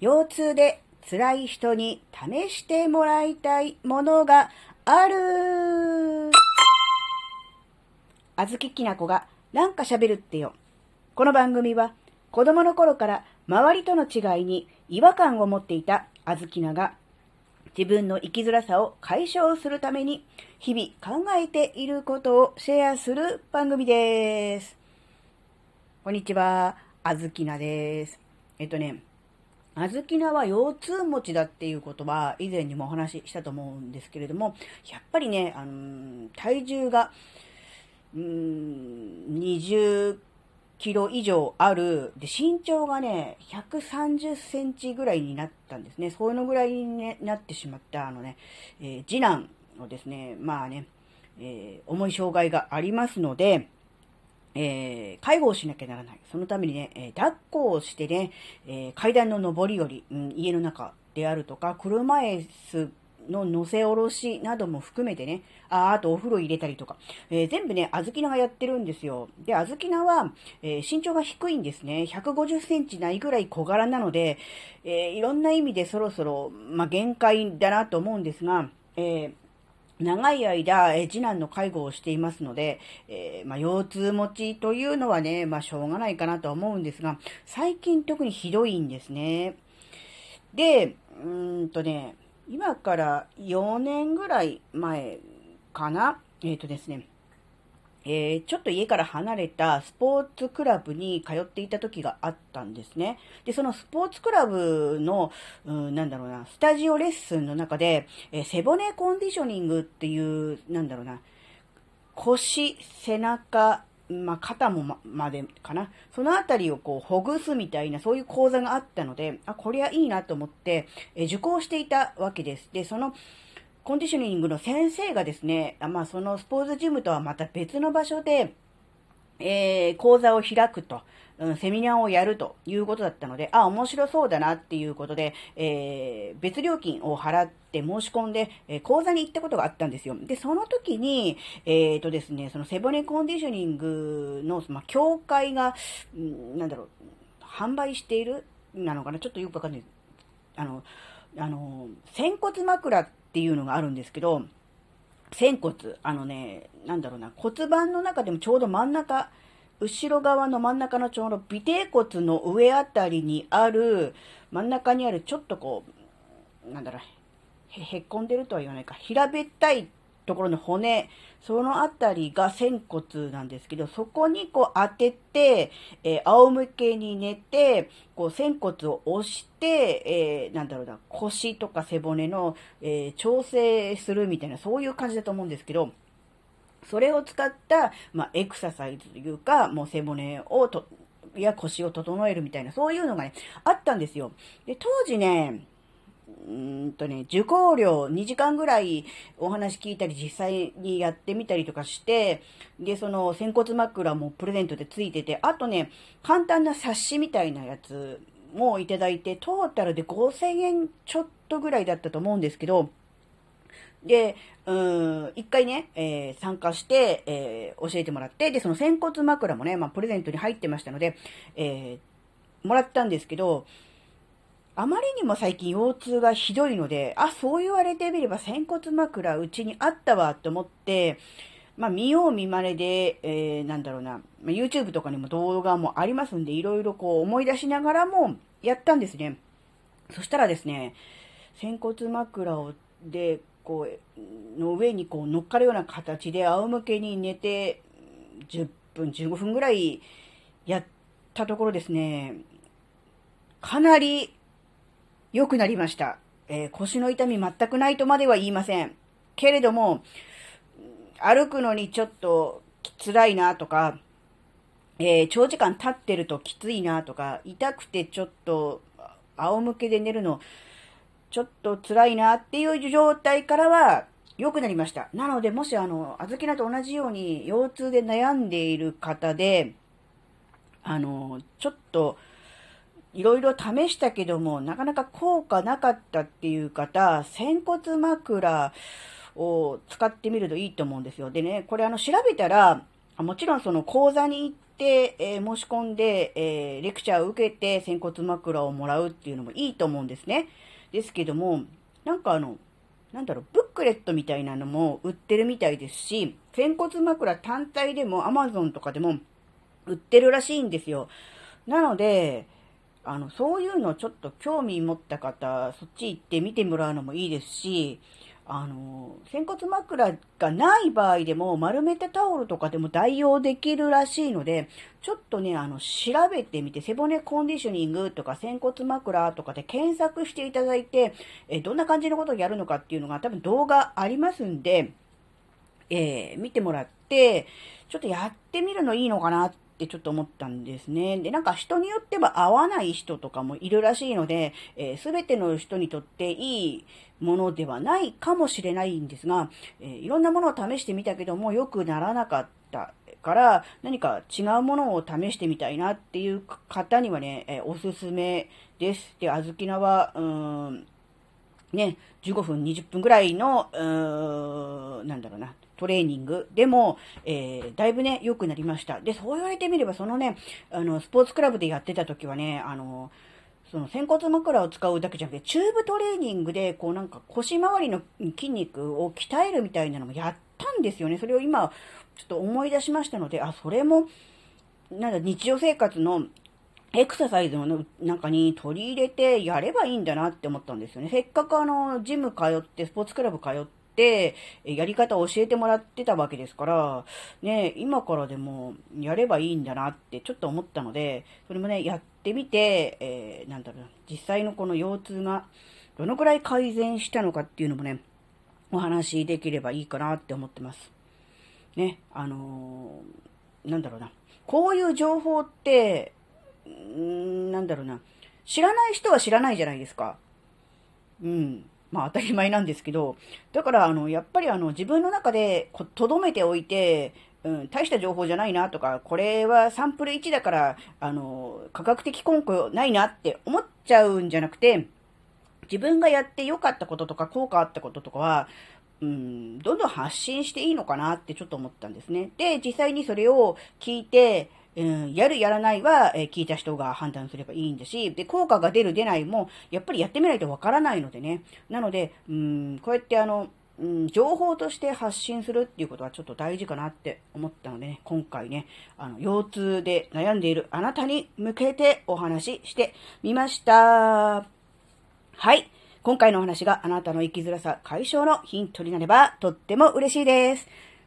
腰痛で辛い人に試してもらいたいものがある。あずききなこがなんか喋るってよ。この番組は子供の頃から周りとの違いに違和感を持っていたあずきなが自分の生きづらさを解消するために日々考えていることをシェアする番組です。こんにちは、あずきなです。えっとね、あずきなは腰痛持ちだっていうことは以前にもお話ししたと思うんですけれども、やっぱりね、あの、体重が、うん、20キロ以上ある、で、身長がね、130センチぐらいになったんですね。そういうのぐらいに、ね、なってしまった、あのね、えー、次男のですね、まあね、えー、重い障害がありますので、えー、介護をしなきゃならない。そのためにね、えー、抱っこをしてね、えー、階段の上り下り、うん、家の中であるとか、車椅子の乗せ下ろしなども含めてね、ああとお風呂入れたりとか、え全部ね、あずきながやってるんですよ。で、あずきなは、え身長が低いんですね。150センチないぐらい小柄なので、えいろんな意味でそろそろ、まあ、限界だなと思うんですが、えー長い間、え次男の介護をしていますので、えー、まあ、腰痛持ちというのはね、まあ、しょうがないかなと思うんですが、最近特にひどいんですね。で、うーんとね、今から4年ぐらい前かな？えっ、ー、とですね、えー、ちょっと家から離れたスポーツクラブに通っていた時があったんですね。で、そのスポーツクラブの、うん、なんだろうな、スタジオレッスンの中で、えー、背骨コンディショニングっていう、なんだろうな、腰、背中、まあ、肩もままでかな。そのあたりをこう、ほぐすみたいな、そういう講座があったので、あ、これはいいなと思って、えー、受講していたわけです。で、その、コンディショニングの先生がですね、まあ、そのスポーツジムとはまた別の場所で、えー、講座を開くと、うん、セミナーをやるということだったので、あ、面白そうだなっていうことで、えー、別料金を払って申し込んで、えー、講座に行ったことがあったんですよ。で、その時に、えっ、とですね、その背骨コンディショニングの、まあ、協会が、んなんだろう、販売しているなのかなちょっとよくわかんない。あの、あの、仙骨枕ってっていうのがあるんですけど、仙骨、あのね、なんだろうな、骨盤の中でもちょうど真ん中、後ろ側の真ん中のちょうど尾低骨の上あたりにある、真ん中にあるちょっとこう、なんだろう、へ、へっこんでるとは言わないか、平べったいところの骨、そのあたりが仙骨なんですけど、そこにこう当てて、えー、仰向けに寝て、こう仙骨を押して、えー、なんだろうな、腰とか背骨の、えー、調整するみたいな、そういう感じだと思うんですけど、それを使った、まあ、エクササイズというか、もう背骨をと、や腰を整えるみたいな、そういうのがね、あったんですよ。で、当時ね、とね、受講料2時間ぐらいお話聞いたり実際にやってみたりとかして、で、その仙骨枕もプレゼントでついてて、あとね、簡単な冊子みたいなやつもいただいて、トータルで5000円ちょっとぐらいだったと思うんですけど、で、うん、一回ね、えー、参加して、えー、教えてもらって、で、その仙骨枕もね、まあ、プレゼントに入ってましたので、えー、もらったんですけど、あまりにも最近腰痛がひどいので、あ、そう言われてみれば仙骨枕うちにあったわと思って、まあ見よう見まねで、えー、なんだろうな、ま YouTube とかにも動画もありますんで、いろいろこう思い出しながらもやったんですね。そしたらですね、仙骨枕をで、こう、の上にこう乗っかるような形で仰向けに寝て、10分、15分ぐらいやったところですね、かなり良くなりました。えー、腰の痛み全くないとまでは言いません。けれども、歩くのにちょっと辛いなとか、えー、長時間立ってるときついなとか、痛くてちょっと仰向けで寝るのちょっと辛いなっていう状態からは良くなりました。なので、もしあの、あずきなと同じように腰痛で悩んでいる方で、あの、ちょっと、いろいろ試したけども、なかなか効果なかったっていう方、仙骨枕を使ってみるといいと思うんですよ。でね、これあの調べたら、もちろんその講座に行って、えー、申し込んで、えー、レクチャーを受けて、仙骨枕をもらうっていうのもいいと思うんですね。ですけども、なんかあの、なんだろう、ブックレットみたいなのも売ってるみたいですし、仙骨枕単体でも Amazon とかでも売ってるらしいんですよ。なので、あの、そういうのちょっと興味持った方、そっち行って見てもらうのもいいですし、あの、仙骨枕がない場合でも丸めてタオルとかでも代用できるらしいので、ちょっとね、あの、調べてみて、背骨コンディショニングとか仙骨枕とかで検索していただいて、えどんな感じのことをやるのかっていうのが多分動画ありますんで、えー、見てもらって、ちょっとやってみるのいいのかなってってちょっと思ったんですね。で、なんか人によっては合わない人とかもいるらしいので、えー、全ての人にとっていいものではないかもしれないんですが、えー、いろんなものを試してみたけども良くならなかったから何か違うものを試してみたいなっていう方にはね、えー、おすすめです。で、あずきなは、うん、ね、15分、20分ぐらいの、うーん、なんだろうな、トレーニングでも、えー、だいぶね、良くなりました。で、そう言われてみれば、そのね、あの、スポーツクラブでやってた時はね、あの、その仙骨枕を使うだけじゃなくて、チューブトレーニングで、こうなんか腰回りの筋肉を鍛えるみたいなのもやったんですよね。それを今、ちょっと思い出しましたので、あ、それも、なんだ、日常生活のエクササイズの中に取り入れてやればいいんだなって思ったんですよね。せっかくあの、ジム通って、スポーツクラブ通っ、、やり方を教えてもらってたわけですから、ね、今からでもやればいいんだなってちょっと思ったので、それもね、やってみて、えー、なんだろう、実際のこの腰痛がどのくらい改善したのかっていうのもね、お話しできればいいかなって思ってます。ね、あのー、なんだろうな。こういう情報って、んなんだろうな。知らない人は知らないじゃないですか。うん。まあ当たり前なんですけど、だからあの、やっぱりあの、自分の中で留めておいて、うん、大した情報じゃないなとか、これはサンプル1だから、あの、科学的根拠ないなって思っちゃうんじゃなくて、自分がやって良かったこととか効果あったこととかは、うん、どんどん発信していいのかなってちょっと思ったんですね。で、実際にそれを聞いて、うん、やるやらないは、え、聞いた人が判断すればいいんだし、で、効果が出る出ないも、やっぱりやってみないとわからないのでね。なので、うん、こうやってあの、うん、情報として発信するっていうことはちょっと大事かなって思ったので、ね、今回ね、あの、腰痛で悩んでいるあなたに向けてお話ししてみました。はい。今回のお話があなたの生きづらさ解消のヒントになればとっても嬉しいです。